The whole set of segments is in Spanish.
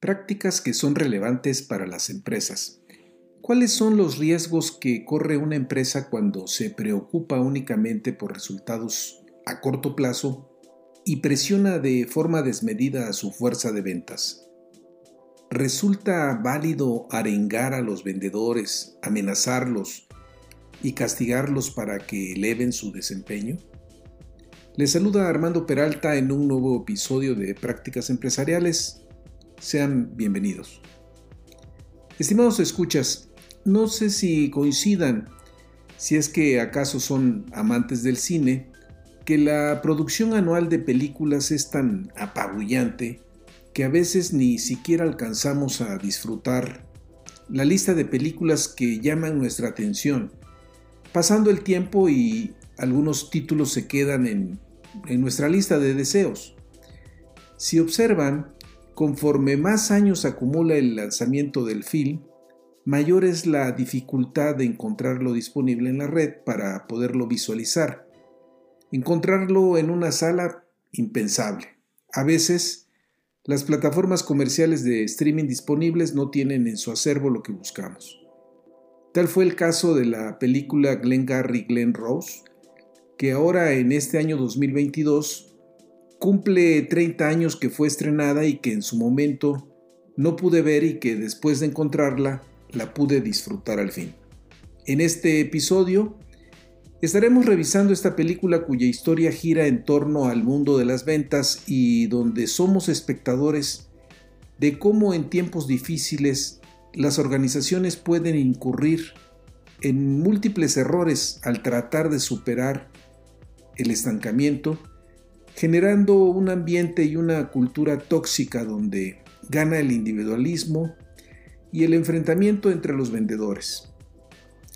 Prácticas que son relevantes para las empresas. ¿Cuáles son los riesgos que corre una empresa cuando se preocupa únicamente por resultados a corto plazo y presiona de forma desmedida a su fuerza de ventas? ¿Resulta válido arengar a los vendedores, amenazarlos y castigarlos para que eleven su desempeño? Les saluda Armando Peralta en un nuevo episodio de Prácticas Empresariales sean bienvenidos. Estimados escuchas, no sé si coincidan, si es que acaso son amantes del cine, que la producción anual de películas es tan apabullante que a veces ni siquiera alcanzamos a disfrutar la lista de películas que llaman nuestra atención. Pasando el tiempo y algunos títulos se quedan en, en nuestra lista de deseos. Si observan, Conforme más años acumula el lanzamiento del film, mayor es la dificultad de encontrarlo disponible en la red para poderlo visualizar. Encontrarlo en una sala, impensable. A veces, las plataformas comerciales de streaming disponibles no tienen en su acervo lo que buscamos. Tal fue el caso de la película Glen Gary Glen Rose, que ahora en este año 2022 cumple 30 años que fue estrenada y que en su momento no pude ver y que después de encontrarla la pude disfrutar al fin. En este episodio estaremos revisando esta película cuya historia gira en torno al mundo de las ventas y donde somos espectadores de cómo en tiempos difíciles las organizaciones pueden incurrir en múltiples errores al tratar de superar el estancamiento generando un ambiente y una cultura tóxica donde gana el individualismo y el enfrentamiento entre los vendedores.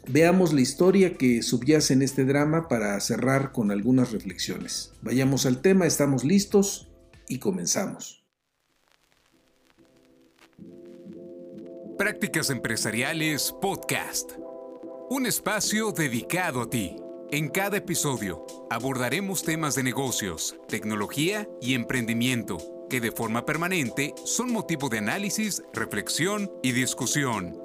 Veamos la historia que subyace en este drama para cerrar con algunas reflexiones. Vayamos al tema, estamos listos y comenzamos. Prácticas Empresariales Podcast. Un espacio dedicado a ti. En cada episodio abordaremos temas de negocios, tecnología y emprendimiento que de forma permanente son motivo de análisis, reflexión y discusión.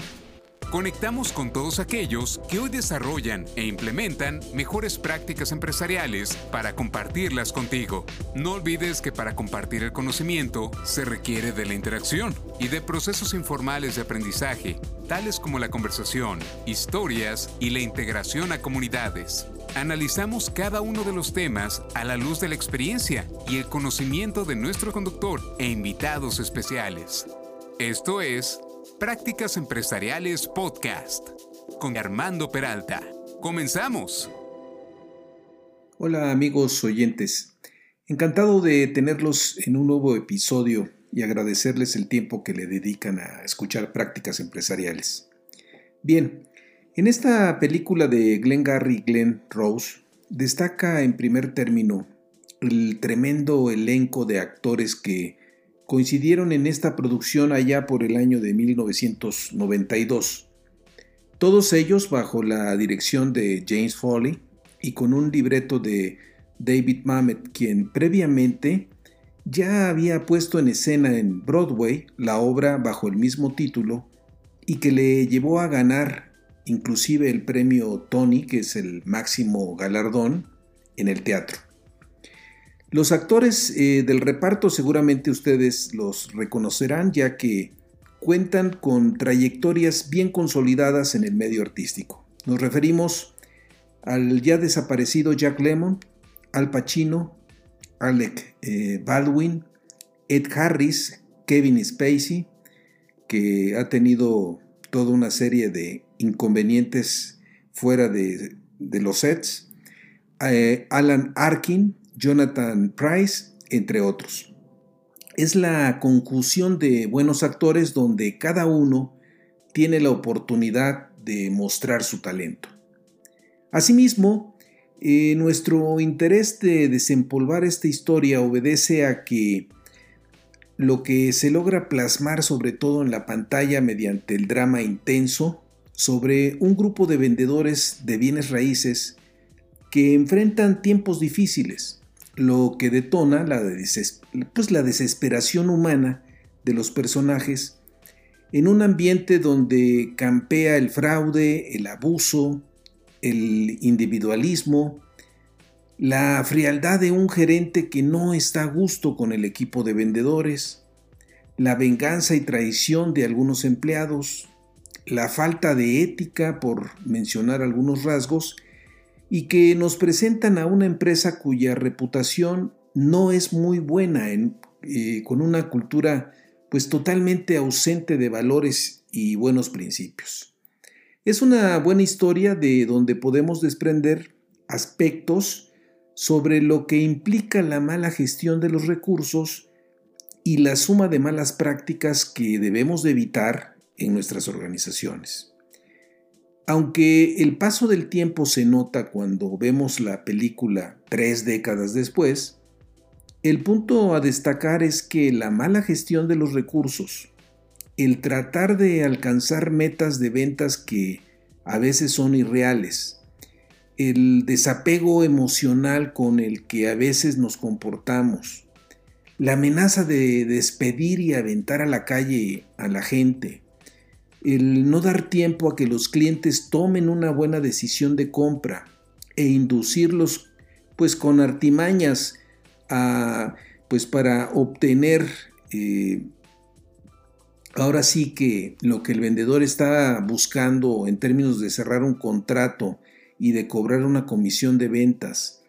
Conectamos con todos aquellos que hoy desarrollan e implementan mejores prácticas empresariales para compartirlas contigo. No olvides que para compartir el conocimiento se requiere de la interacción y de procesos informales de aprendizaje, tales como la conversación, historias y la integración a comunidades. Analizamos cada uno de los temas a la luz de la experiencia y el conocimiento de nuestro conductor e invitados especiales. Esto es Prácticas Empresariales Podcast con Armando Peralta. Comenzamos. Hola amigos oyentes, encantado de tenerlos en un nuevo episodio y agradecerles el tiempo que le dedican a escuchar prácticas empresariales. Bien, en esta película de Glenn Gary Glenn Rose destaca en primer término el tremendo elenco de actores que coincidieron en esta producción allá por el año de 1992. Todos ellos bajo la dirección de James Foley y con un libreto de David Mamet, quien previamente ya había puesto en escena en Broadway la obra bajo el mismo título y que le llevó a ganar inclusive el premio Tony, que es el máximo galardón en el teatro. Los actores eh, del reparto seguramente ustedes los reconocerán ya que cuentan con trayectorias bien consolidadas en el medio artístico. Nos referimos al ya desaparecido Jack Lemmon, Al Pacino, Alec eh, Baldwin, Ed Harris, Kevin Spacey, que ha tenido toda una serie de inconvenientes fuera de, los sets, eh, Alan Arkin, Jonathan Price, entre otros. Es la conjunción de buenos actores donde cada uno tiene la oportunidad de mostrar su talento. Asimismo, eh, nuestro interés de desempolvar esta historia obedece a que lo que se logra plasmar sobre todo en la pantalla mediante el drama intenso sobre un grupo de vendedores de bienes raíces que enfrentan tiempos difíciles, lo que detona la, pues, la desesperación humana de los personajes en un ambiente donde campea el fraude, el abuso, el individualismo, la frialdad de un gerente que no está a gusto con el equipo de vendedores, la venganza y traición de algunos empleados, la falta de ética, por mencionar algunos rasgos, y que nos presentan a una empresa cuya reputación no es muy buena, eh, con una cultura pues totalmente ausente de valores y buenos principios. Es una buena historia de donde podemos desprender aspectos sobre lo que implica la mala gestión de los recursos y la suma de malas prácticas que debemos de evitar en nuestras organizaciones. Aunque el paso del tiempo se nota cuando vemos la película tres décadas después, el punto a destacar es que la mala gestión de los recursos, el tratar de alcanzar metas de ventas que a veces son irreales, el desapego emocional con el que a veces nos comportamos, la amenaza de despedir y aventar a la calle a la gente, el no dar tiempo a que los clientes tomen una buena decisión de compra e inducirlos pues con artimañas pues para obtener eh, ahora sí que lo que el vendedor está buscando en términos de cerrar un contrato y de cobrar una comisión de ventas,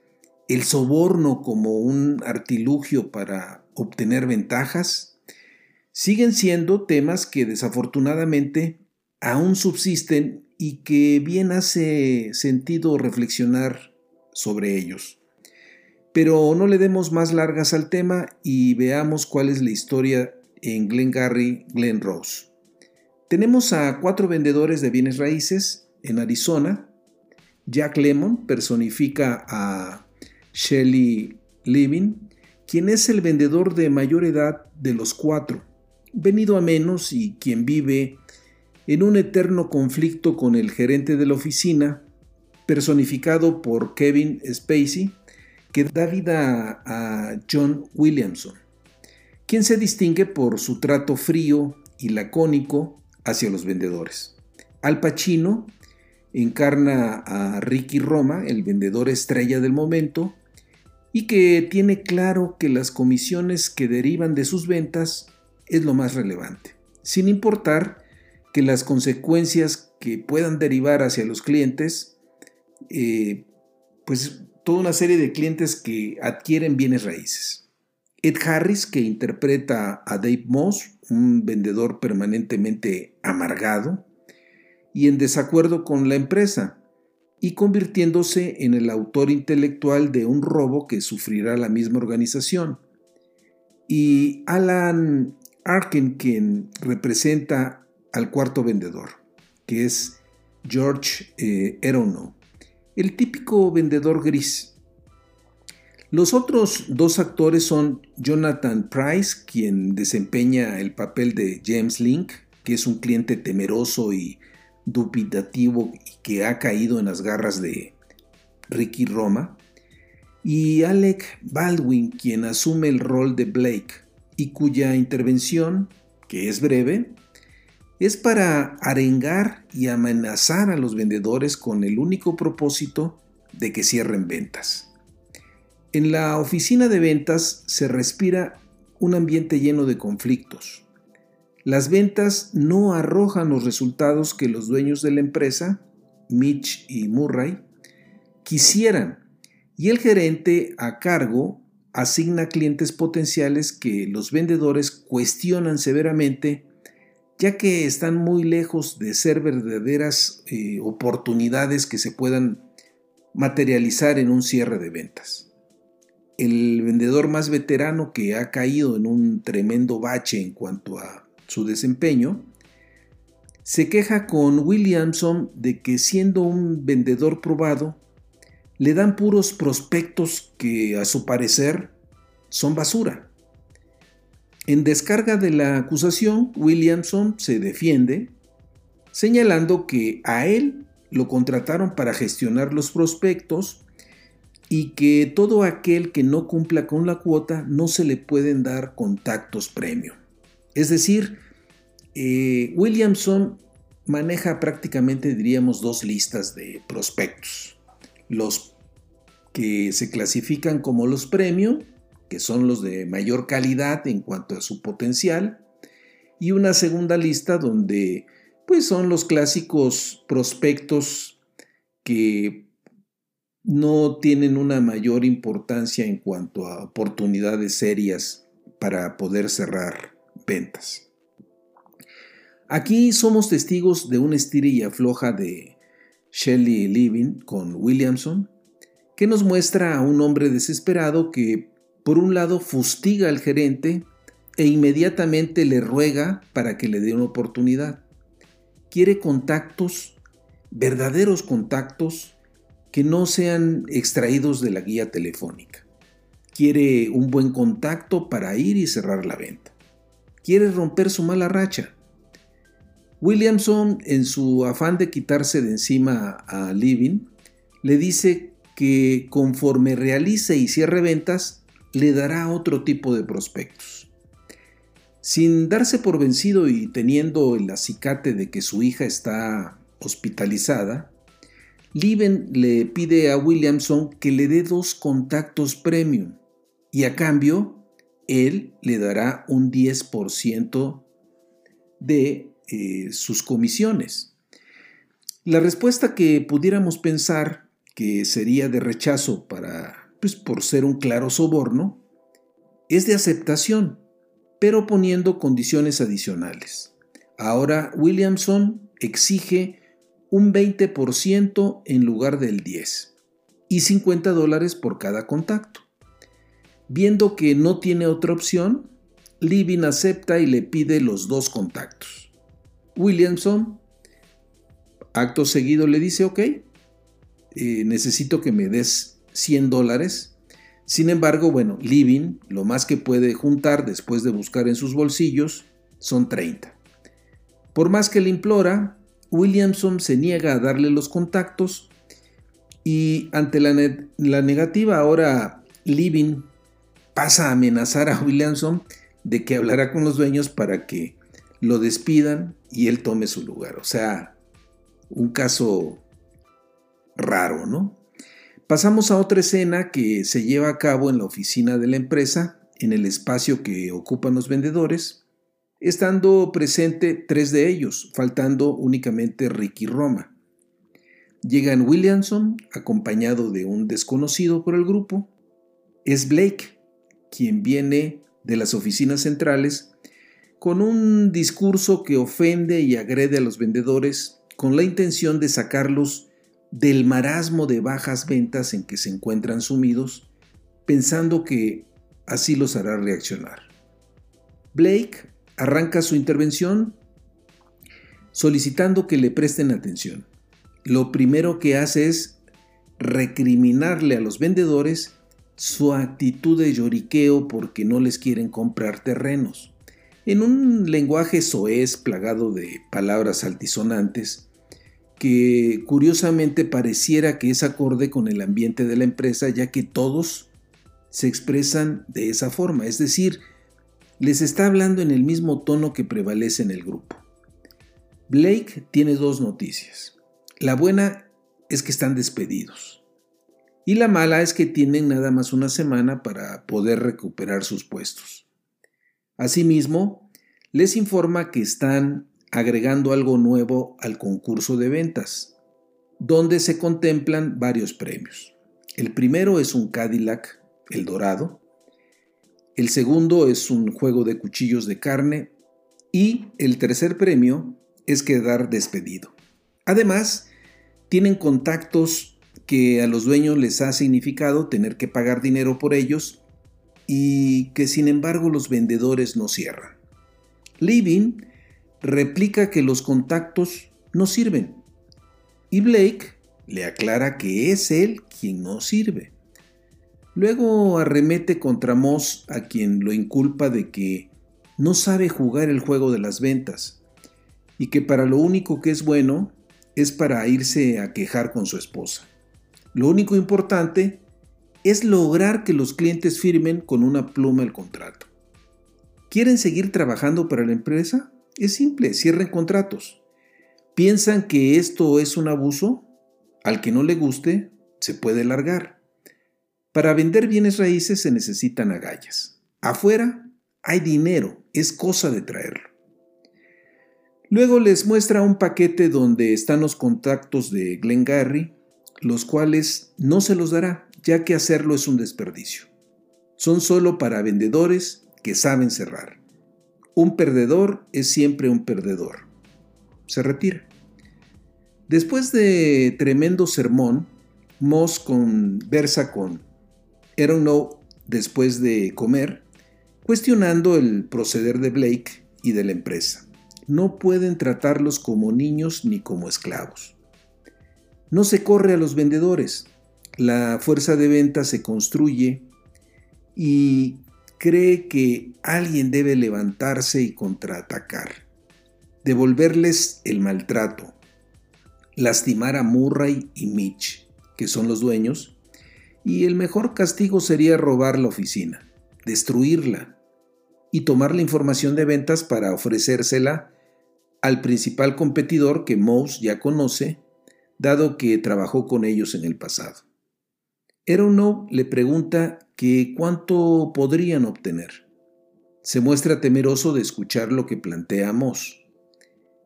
el soborno como un artilugio para obtener ventajas, siguen siendo temas que desafortunadamente aún subsisten y que bien hace sentido reflexionar sobre ellos. Pero no le demos más largas al tema y veamos cuál es la historia en Glengarry, Glen Rose. Tenemos a cuatro vendedores de bienes raíces en Arizona. Jack Lemon personifica a Shelley Living, quien es el vendedor de mayor edad de los cuatro, venido a menos y quien vive en un eterno conflicto con el gerente de la oficina, personificado por Kevin Spacey, que da vida a John Williamson, quien se distingue por su trato frío y lacónico hacia los vendedores. Al Pacino encarna a Ricky Roma, el vendedor estrella del momento, y que tiene claro que las comisiones que derivan de sus ventas es lo más relevante, sin importar que las consecuencias que puedan derivar hacia los clientes, eh, pues toda una serie de clientes que adquieren bienes raíces. Ed Harris, que interpreta a Dave Moss, un vendedor permanentemente amargado y en desacuerdo con la empresa, y convirtiéndose en el autor intelectual de un robo que sufrirá la misma organización. Y Alan Arkin, quien representa al cuarto vendedor, que es George eh, el típico vendedor gris. Los otros dos actores son Jonathan Price, quien desempeña el papel de James Link, que es un cliente temeroso y dubitativo y que ha caído en las garras de Ricky Roma, y Alec Baldwin, quien asume el rol de Blake y cuya intervención, que es breve, es para arengar y amenazar a los vendedores con el único propósito de que cierren ventas. En la oficina de ventas se respira un ambiente lleno de conflictos. Las ventas no arrojan los resultados que los dueños de la empresa, Mitch y Murray, quisieran y el gerente a cargo asigna clientes potenciales que los vendedores cuestionan severamente ya que están muy lejos de ser verdaderas eh, oportunidades que se puedan materializar en un cierre de ventas. El vendedor más veterano que ha caído en un tremendo bache en cuanto a su desempeño, se queja con Williamson de que siendo un vendedor probado, le dan puros prospectos que a su parecer son basura. En descarga de la acusación, Williamson se defiende señalando que a él lo contrataron para gestionar los prospectos y que todo aquel que no cumpla con la cuota no se le pueden dar contactos premio. Es decir, eh, Williamson maneja prácticamente, diríamos, dos listas de prospectos. Los que se clasifican como los premium, que son los de mayor calidad en cuanto a su potencial, y una segunda lista donde pues son los clásicos prospectos que no tienen una mayor importancia en cuanto a oportunidades serias para poder cerrar ventas. Aquí somos testigos de un estira y afloja de Shelley Living con Williamson, que nos muestra a un hombre desesperado que, por un lado, fustiga al gerente e inmediatamente le ruega para que le dé una oportunidad. Quiere contactos, verdaderos contactos, que no sean extraídos de la guía telefónica. Quiere un buen contacto para ir y cerrar la venta. Quiere romper su mala racha. Williamson, en su afán de quitarse de encima a Living, le dice que conforme realice y cierre ventas, le dará otro tipo de prospectos. Sin darse por vencido y teniendo el acicate de que su hija está hospitalizada, Liven le pide a Williamson que le dé dos contactos premium y a cambio él le dará un 10% de eh, sus comisiones. La respuesta que pudiéramos pensar que sería de rechazo para, pues, por ser un claro soborno, es de aceptación pero poniendo condiciones adicionales. Ahora Williamson exige un 20% en lugar del 10 y 50 dólares por cada contacto. Viendo que no tiene otra opción, Living acepta y le pide los dos contactos. Williamson, acto seguido, le dice, ok, eh, necesito que me des 100 dólares sin embargo, bueno, Living lo más que puede juntar después de buscar en sus bolsillos son 30. Por más que le implora, Williamson se niega a darle los contactos y ante la, la negativa ahora Living pasa a amenazar a Williamson de que hablará con los dueños para que lo despidan y él tome su lugar. O sea, un caso raro, ¿no? Pasamos a otra escena que se lleva a cabo en la oficina de la empresa, en el espacio que ocupan los vendedores, estando presente tres de ellos, faltando únicamente Ricky Roma. Llegan Williamson, acompañado de un desconocido por el grupo. Es Blake, quien viene de las oficinas centrales, con un discurso que ofende y agrede a los vendedores con la intención de sacarlos del marasmo de bajas ventas en que se encuentran sumidos, pensando que así los hará reaccionar. Blake arranca su intervención solicitando que le presten atención. Lo primero que hace es recriminarle a los vendedores su actitud de lloriqueo porque no les quieren comprar terrenos. En un lenguaje soez plagado de palabras altisonantes, que curiosamente pareciera que es acorde con el ambiente de la empresa, ya que todos se expresan de esa forma, es decir, les está hablando en el mismo tono que prevalece en el grupo. Blake tiene dos noticias. La buena es que están despedidos. Y la mala es que tienen nada más una semana para poder recuperar sus puestos. Asimismo, les informa que están agregando algo nuevo al concurso de ventas, donde se contemplan varios premios. El primero es un Cadillac, el dorado. El segundo es un juego de cuchillos de carne. Y el tercer premio es quedar despedido. Además, tienen contactos que a los dueños les ha significado tener que pagar dinero por ellos y que sin embargo los vendedores no cierran. Living replica que los contactos no sirven. Y Blake le aclara que es él quien no sirve. Luego arremete contra Moss a quien lo inculpa de que no sabe jugar el juego de las ventas y que para lo único que es bueno es para irse a quejar con su esposa. Lo único importante es lograr que los clientes firmen con una pluma el contrato. ¿Quieren seguir trabajando para la empresa? Es simple, cierren contratos. ¿Piensan que esto es un abuso? Al que no le guste, se puede largar. Para vender bienes raíces se necesitan agallas. Afuera hay dinero, es cosa de traerlo. Luego les muestra un paquete donde están los contactos de Glengarry, los cuales no se los dará, ya que hacerlo es un desperdicio. Son solo para vendedores que saben cerrar. Un perdedor es siempre un perdedor. Se retira. Después de tremendo sermón, Moss conversa con No después de comer, cuestionando el proceder de Blake y de la empresa. No pueden tratarlos como niños ni como esclavos. No se corre a los vendedores. La fuerza de venta se construye y cree que alguien debe levantarse y contraatacar, devolverles el maltrato, lastimar a Murray y Mitch, que son los dueños, y el mejor castigo sería robar la oficina, destruirla y tomar la información de ventas para ofrecérsela al principal competidor que Mouse ya conoce, dado que trabajó con ellos en el pasado. Erono le pregunta que cuánto podrían obtener. Se muestra temeroso de escuchar lo que plantea Moss.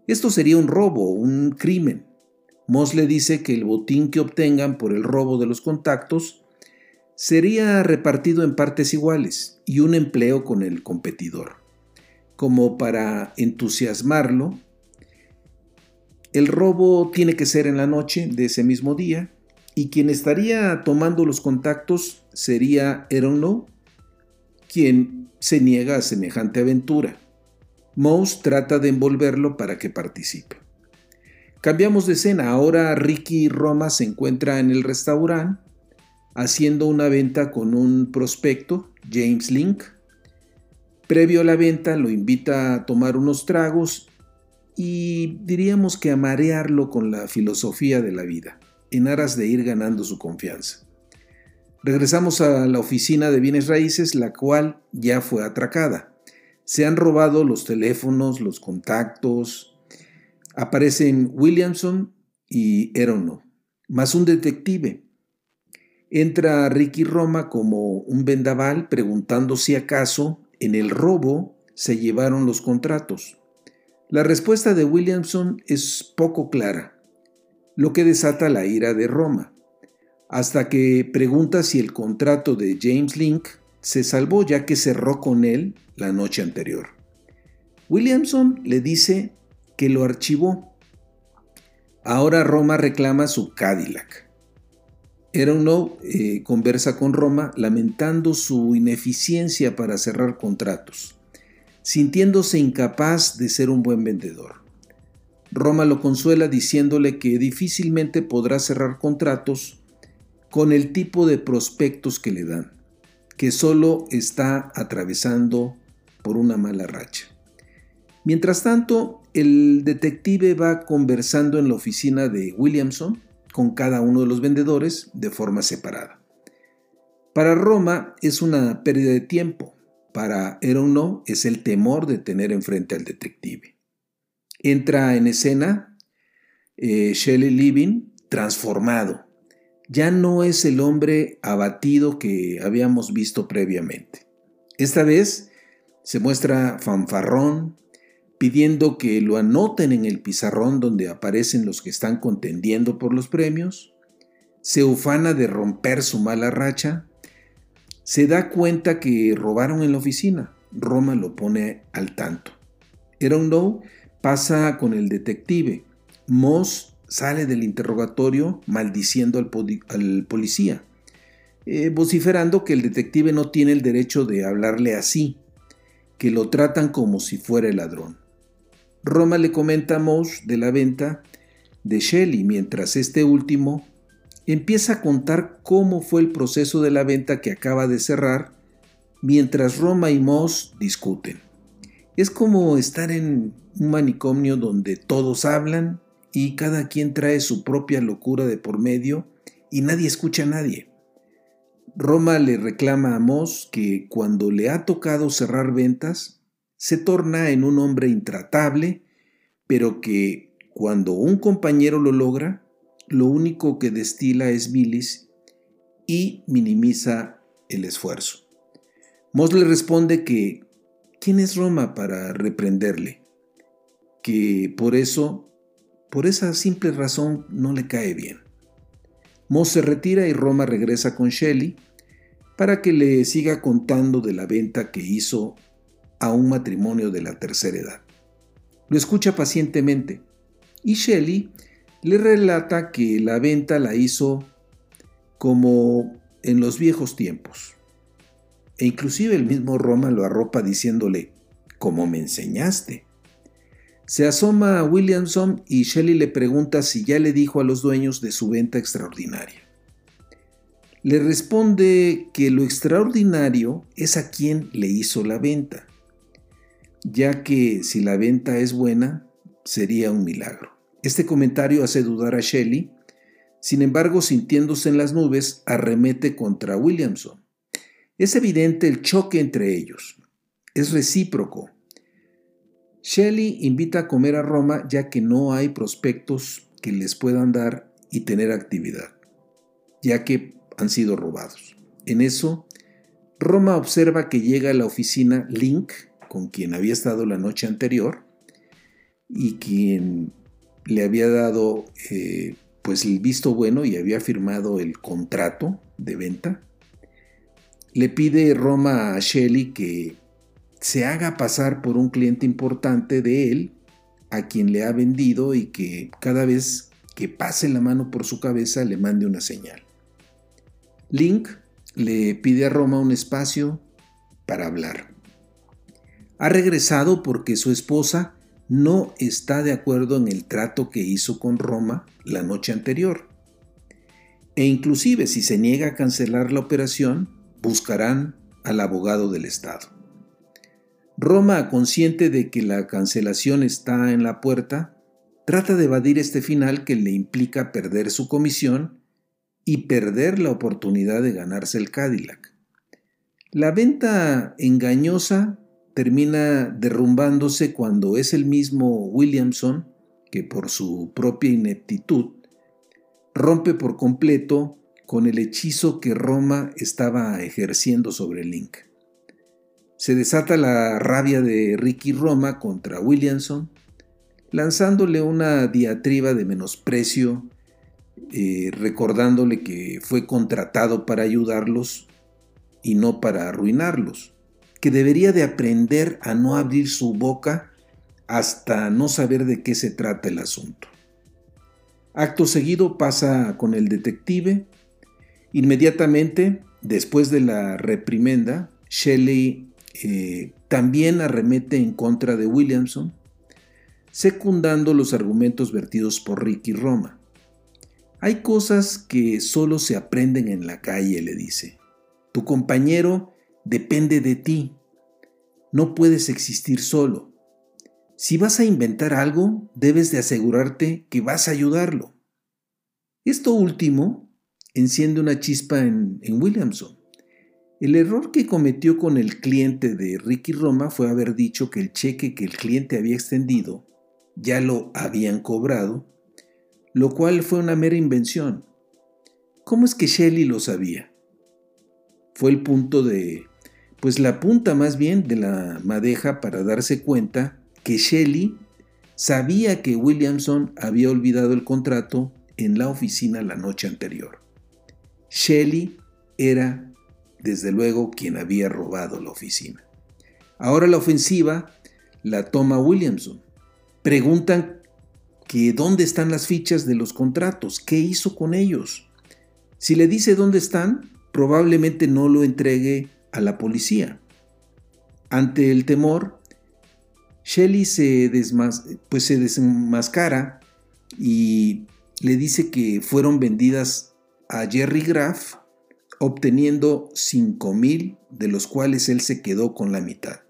Esto sería un robo, un crimen. Moss le dice que el botín que obtengan por el robo de los contactos sería repartido en partes iguales y un empleo con el competidor. Como para entusiasmarlo, el robo tiene que ser en la noche de ese mismo día y quien estaría tomando los contactos sería Eronlow, quien se niega a semejante aventura. Mouse trata de envolverlo para que participe. Cambiamos de escena, ahora Ricky Roma se encuentra en el restaurante haciendo una venta con un prospecto, James Link. Previo a la venta lo invita a tomar unos tragos y diríamos que a marearlo con la filosofía de la vida en aras de ir ganando su confianza. Regresamos a la oficina de bienes raíces, la cual ya fue atracada. Se han robado los teléfonos, los contactos. Aparecen Williamson y Erono, más un detective. Entra Ricky Roma como un vendaval preguntando si acaso en el robo se llevaron los contratos. La respuesta de Williamson es poco clara lo que desata la ira de Roma, hasta que pregunta si el contrato de James Link se salvó ya que cerró con él la noche anterior. Williamson le dice que lo archivó. Ahora Roma reclama su Cadillac. Erono eh, conversa con Roma lamentando su ineficiencia para cerrar contratos, sintiéndose incapaz de ser un buen vendedor. Roma lo consuela diciéndole que difícilmente podrá cerrar contratos con el tipo de prospectos que le dan, que solo está atravesando por una mala racha. Mientras tanto, el detective va conversando en la oficina de Williamson con cada uno de los vendedores de forma separada. Para Roma es una pérdida de tiempo, para Erono es el temor de tener enfrente al detective. Entra en escena eh, Shelley Living transformado. Ya no es el hombre abatido que habíamos visto previamente. Esta vez se muestra fanfarrón, pidiendo que lo anoten en el pizarrón donde aparecen los que están contendiendo por los premios, se ufana de romper su mala racha, se da cuenta que robaron en la oficina, Roma lo pone al tanto. Era un no pasa con el detective. Moss sale del interrogatorio maldiciendo al, policía, eh, vociferando que el detective no tiene el derecho de hablarle así, que lo tratan como si fuera el ladrón. Roma le comenta a Moss de la venta de Shelley, mientras este último empieza a contar cómo fue el proceso de la venta que acaba de cerrar, mientras Roma y Moss discuten. Es como estar en un manicomio donde todos hablan y cada quien trae su propia locura de por medio y nadie escucha a nadie. Roma le reclama a Moss que cuando le ha tocado cerrar ventas, se torna en un hombre intratable, pero que cuando un compañero lo logra, lo único que destila es bilis y minimiza el esfuerzo. Moss le responde que ¿quién es Roma para reprenderle? Que por eso, por esa simple razón, no le cae bien. Moss se retira y Roma regresa con Shelley para que le siga contando de la venta que hizo a un matrimonio de la tercera edad. Lo escucha pacientemente y Shelley le relata que la venta la hizo como en los viejos tiempos. E inclusive el mismo Roma lo arropa diciéndole, como me enseñaste. Se asoma a Williamson y Shelley le pregunta si ya le dijo a los dueños de su venta extraordinaria. Le responde que lo extraordinario es a quien le hizo la venta ya que si la venta es buena, sería un milagro. Este comentario hace dudar a Shelley, sin embargo, sintiéndose en las nubes, arremete contra Williamson. Es evidente el choque entre ellos. Es recíproco. Shelley invita a comer a Roma ya que no hay prospectos que les puedan dar y tener actividad, ya que han sido robados. En eso, Roma observa que llega a la oficina Link, con quien había estado la noche anterior y quien le había dado eh, pues el visto bueno y había firmado el contrato de venta. Le pide Roma a Shelley que se haga pasar por un cliente importante de él, a quien le ha vendido y que cada vez que pase la mano por su cabeza le mande una señal. Link le pide a Roma un espacio para hablar ha regresado porque su esposa no está de acuerdo en el trato que hizo con Roma la noche anterior. E inclusive si se niega a cancelar la operación, buscarán al abogado del Estado. Roma, consciente de que la cancelación está en la puerta, trata de evadir este final que le implica perder su comisión y perder la oportunidad de ganarse el Cadillac. La venta engañosa termina derrumbándose cuando es el mismo Williamson que por su propia ineptitud rompe por completo con el hechizo que Roma estaba ejerciendo sobre Link. Se desata la rabia de Ricky Roma contra Williamson, lanzándole una diatriba de menosprecio, eh, recordándole que fue contratado para ayudarlos y no para arruinarlos que debería de aprender a no abrir su boca hasta no saber de qué se trata el asunto. Acto seguido pasa con el detective. Inmediatamente, después de la reprimenda, Shelley eh, también arremete en contra de Williamson, secundando los argumentos vertidos por Ricky Roma. Hay cosas que solo se aprenden en la calle, le dice. Tu compañero depende de ti. No puedes existir solo. Si vas a inventar algo, debes de asegurarte que vas a ayudarlo. Esto último enciende una chispa en, Williamson. El error que cometió con el cliente de Ricky Roma fue haber dicho que el cheque que el cliente había extendido ya lo habían cobrado, lo cual fue una mera invención. ¿Cómo es que Shelley lo sabía? Fue el punto de pues la punta más bien de la madeja para darse cuenta que Shelley sabía que Williamson había olvidado el contrato en la oficina la noche anterior. Shelley era, desde luego, quien había robado la oficina. Ahora la ofensiva la toma Williamson. Preguntan que dónde están las fichas de los contratos, qué hizo con ellos. Si le dice dónde están, probablemente no lo entregue a la policía. Ante el temor, Shelley se, pues se desmascara y le dice que fueron vendidas a Jerry Graff, obteniendo 5 mil, de los cuales él se quedó con la mitad.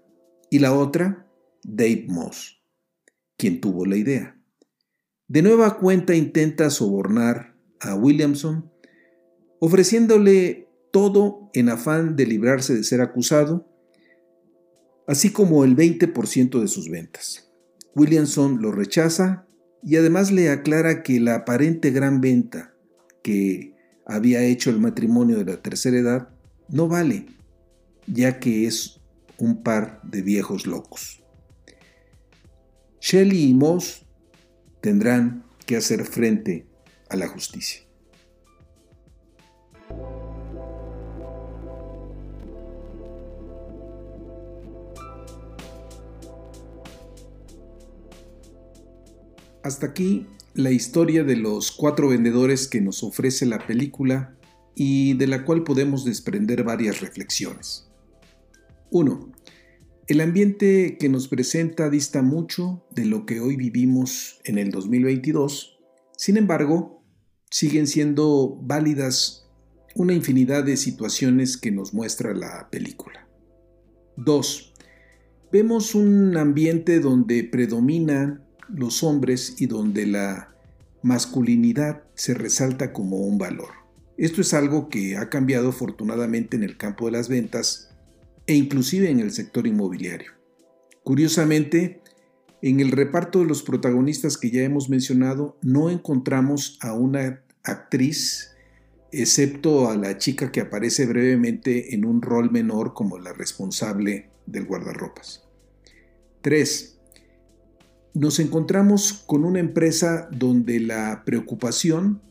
Y la otra, Dave Moss, quien tuvo la idea. De nueva cuenta intenta sobornar a Williamson, ofreciéndole todo en afán de librarse de ser acusado, así como el 20% de sus ventas. Williamson lo rechaza y además le aclara que la aparente gran venta que había hecho el matrimonio de la tercera edad no vale, ya que es un par de viejos locos. Shelley y Moss tendrán que hacer frente a la justicia. Hasta aquí la historia de los cuatro vendedores que nos ofrece la película y de la cual podemos desprender varias reflexiones. 1. El ambiente que nos presenta dista mucho de lo que hoy vivimos en el 2022, sin embargo, siguen siendo válidas una infinidad de situaciones que nos muestra la película. 2. Vemos un ambiente donde predominan los hombres y donde la masculinidad se resalta como un valor. Esto es algo que ha cambiado afortunadamente en el campo de las ventas e inclusive en el sector inmobiliario. Curiosamente, en el reparto de los protagonistas que ya hemos mencionado, no encontramos a una actriz, excepto a la chica que aparece brevemente en un rol menor como la responsable del guardarropas. 3. Nos encontramos con una empresa donde la preocupación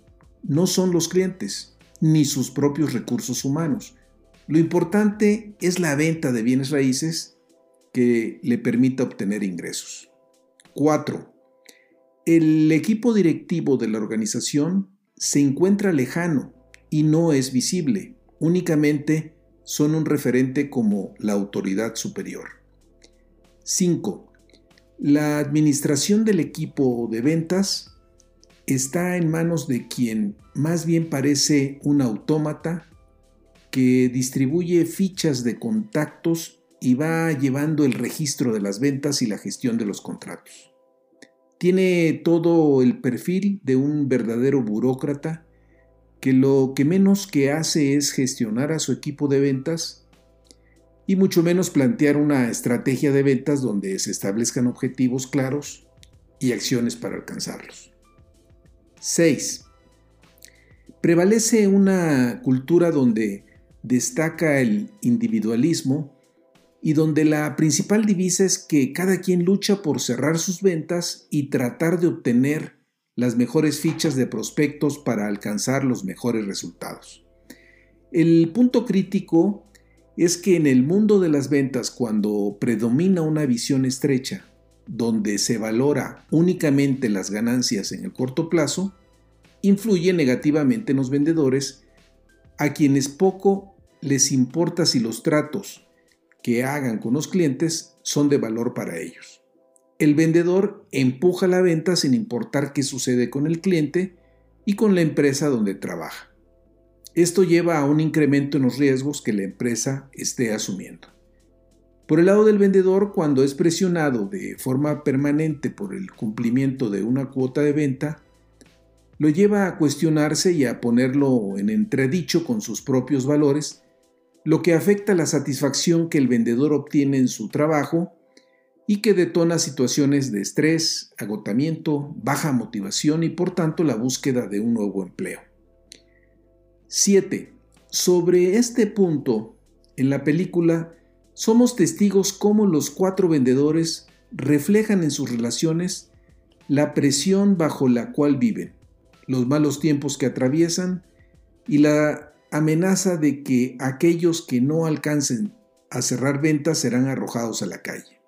no son los clientes ni sus propios recursos humanos, lo importante es la venta de bienes raíces que le permita obtener ingresos. 4. El equipo directivo de la organización se encuentra lejano y no es visible, únicamente son un referente como la autoridad superior. 5. La administración del equipo de ventas está en manos de quien más bien parece un autómata que distribuye fichas de contactos y va llevando el registro de las ventas y la gestión de los contratos. Tiene todo el perfil de un verdadero burócrata que lo que menos que hace es gestionar a su equipo de ventas y mucho menos plantear una estrategia de ventas donde se establezcan objetivos claros y acciones para alcanzarlos. 6. Prevalece una cultura donde destaca el individualismo y donde la principal divisa es que cada quien lucha por cerrar sus ventas y tratar de obtener las mejores fichas de prospectos para alcanzar los mejores resultados. El punto crítico es que en el mundo de las ventas, cuando predomina una visión estrecha, donde se valora únicamente las ganancias en el corto plazo, influye negativamente en los vendedores, a quienes poco les importa si los tratos que hagan con los clientes son de valor para ellos. El vendedor empuja la venta sin importar qué sucede con el cliente y con la empresa donde trabaja. Esto lleva a un incremento en los riesgos que la empresa esté asumiendo. Por el lado del vendedor, cuando es presionado de forma permanente por el cumplimiento de una cuota de venta, lo lleva a cuestionarse y a ponerlo en entredicho con sus propios valores lo que afecta la satisfacción que el vendedor obtiene en su trabajo y que detona situaciones de estrés, agotamiento, baja motivación y por tanto la búsqueda de un nuevo empleo. 7. Sobre este punto, en la película, somos testigos cómo los cuatro vendedores reflejan en sus relaciones la presión bajo la cual viven, los malos tiempos que atraviesan y la amenaza de que aquellos que no alcancen a cerrar ventas serán arrojados a la calle.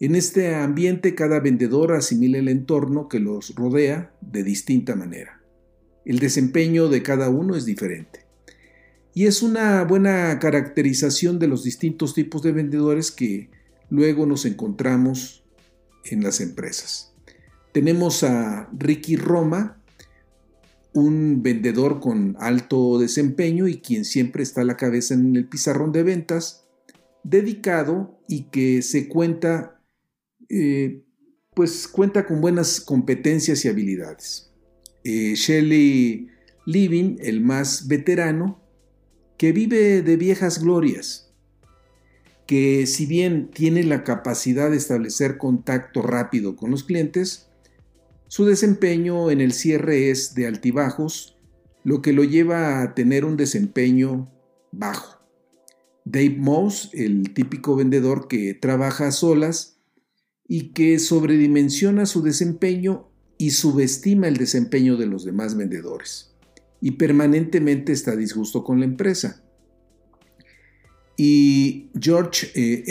En este ambiente cada vendedor asimila el entorno que los rodea de distinta manera. El desempeño de cada uno es diferente. Y es una buena caracterización de los distintos tipos de vendedores que luego nos encontramos en las empresas. Tenemos a Ricky Roma, un vendedor con alto desempeño y quien siempre está a la cabeza en el pizarrón de ventas, dedicado y que se cuenta, eh, pues cuenta con buenas competencias y habilidades. Eh, Shelley Living, el más veterano, que vive de viejas glorias. que si bien tiene la capacidad de establecer contacto rápido con los clientes, su desempeño en el cierre es de altibajos, lo que lo lleva a tener un desempeño bajo. Dave Moss, el típico vendedor que trabaja a solas y que sobredimensiona su desempeño y subestima el desempeño de los demás vendedores y permanentemente está disgusto con la empresa. Y George eh,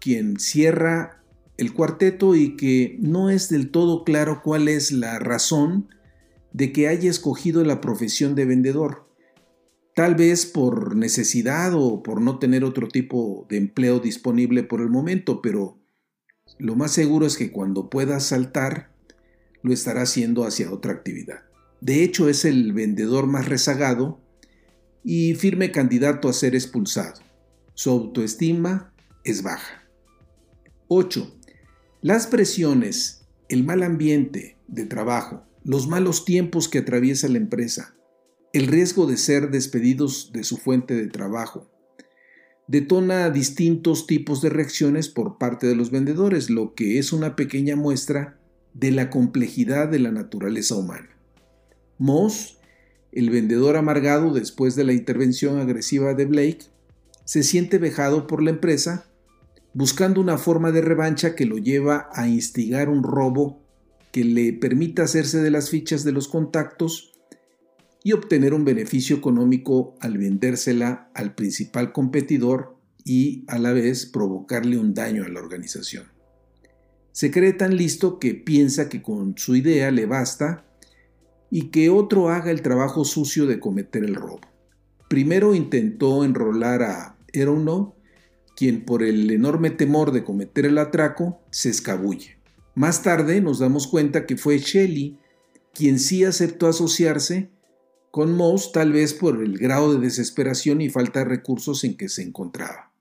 quien cierra el cuarteto y que no es del todo claro cuál es la razón de que haya escogido la profesión de vendedor. Tal vez por necesidad o por no tener otro tipo de empleo disponible por el momento, pero lo más seguro es que cuando pueda saltar, lo estará haciendo hacia otra actividad. De hecho, es el vendedor más rezagado y firme candidato a ser expulsado. Su autoestima es baja. 8. Las presiones, el mal ambiente de trabajo, los malos tiempos que atraviesa la empresa, el riesgo de ser despedidos de su fuente de trabajo, detona distintos tipos de reacciones por parte de los vendedores, lo que es una pequeña muestra de la complejidad de la naturaleza humana. Moss, el vendedor amargado después de la intervención agresiva de Blake, se siente vejado por la empresa, buscando una forma de revancha que lo lleva a instigar un robo que le permita hacerse de las fichas de los contactos y obtener un beneficio económico al vendérsela al principal competidor y a la vez provocarle un daño a la organización. Se cree tan listo que piensa que con su idea le basta y que otro haga el trabajo sucio de cometer el robo. Primero intentó enrolar a Erono, quien por el enorme temor de cometer el atraco se escabulle. Más tarde nos damos cuenta que fue Shelley quien sí aceptó asociarse con Moss tal vez por el grado de desesperación y falta de recursos en que se encontraba.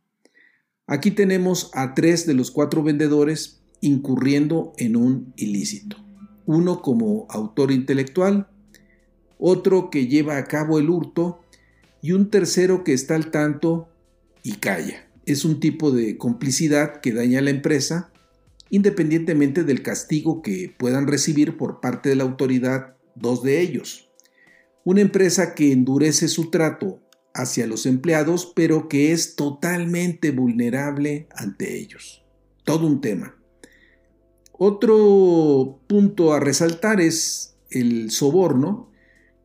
Aquí tenemos a tres de los cuatro vendedores incurriendo en un ilícito. Uno como autor intelectual, otro que lleva a cabo el hurto y un tercero que está al tanto y calla. Es un tipo de complicidad que daña a la empresa independientemente del castigo que puedan recibir por parte de la autoridad dos de ellos. Una empresa que endurece su trato hacia los empleados, pero que es totalmente vulnerable ante ellos. Todo un tema. Otro punto a resaltar es el soborno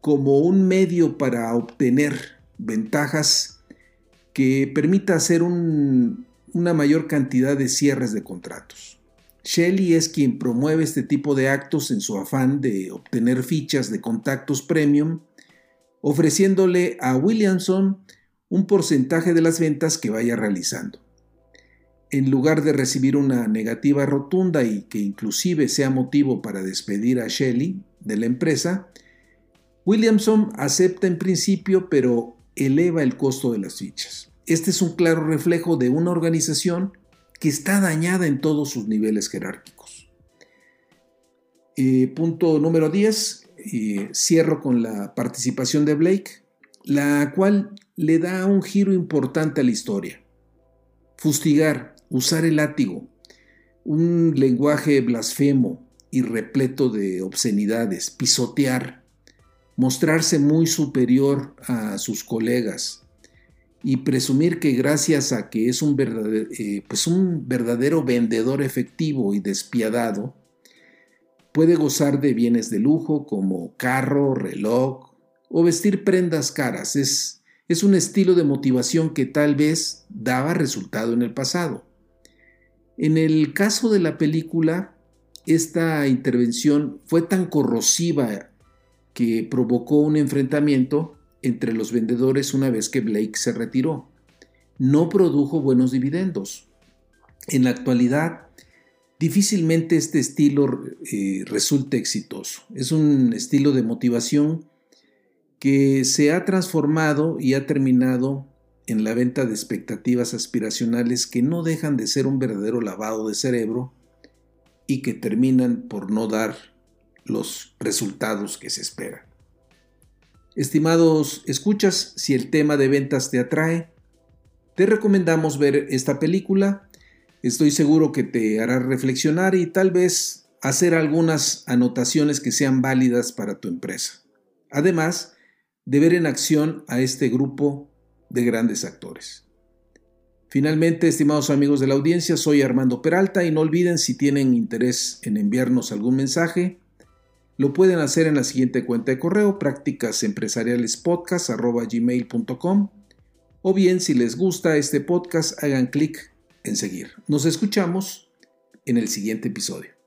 como un medio para obtener ventajas que permita hacer una mayor cantidad de cierres de contratos. Shelley es quien promueve este tipo de actos en su afán de obtener fichas de contactos premium ofreciéndole a Williamson un porcentaje de las ventas que vaya realizando. En lugar de recibir una negativa rotunda y que inclusive sea motivo para despedir a Shelley de la empresa, Williamson acepta en principio pero eleva el costo de las fichas. Este es un claro reflejo de una organización que está dañada en todos sus niveles jerárquicos. Eh, punto número 10 cierro con la participación de Blake, la cual le da un giro importante a la historia. Fustigar, usar el látigo, un lenguaje blasfemo y repleto de obscenidades, pisotear, mostrarse muy superior a sus colegas y presumir que gracias a que es un verdadero, eh, pues un verdadero vendedor efectivo y despiadado, Puede gozar de bienes de lujo como carro, reloj o vestir prendas caras. Es, es un estilo de motivación que tal vez daba resultado en el pasado. En el caso de la película, esta intervención fue tan corrosiva que provocó un enfrentamiento entre los vendedores una vez que Blake se retiró. No produjo buenos dividendos. En la actualidad, difícilmente este estilo eh, resulte exitoso. Es un estilo de motivación que se ha transformado y ha terminado en la venta de expectativas aspiracionales que no dejan de ser un verdadero lavado de cerebro y que terminan por no dar los resultados que se esperan. Estimados escuchas, si el tema de ventas te atrae, Te recomendamos ver esta película. Estoy seguro que te hará reflexionar y tal vez hacer algunas anotaciones que sean válidas para tu empresa. Además de ver en acción a este grupo de grandes actores. Finalmente, estimados amigos de la audiencia, soy Armando Peralta y no olviden si tienen interés en enviarnos algún mensaje, lo pueden hacer en la siguiente cuenta de correo prácticasempresarialespodcast.gmail.com o bien si les gusta este podcast hagan clic en seguir. Nos escuchamos en el siguiente episodio.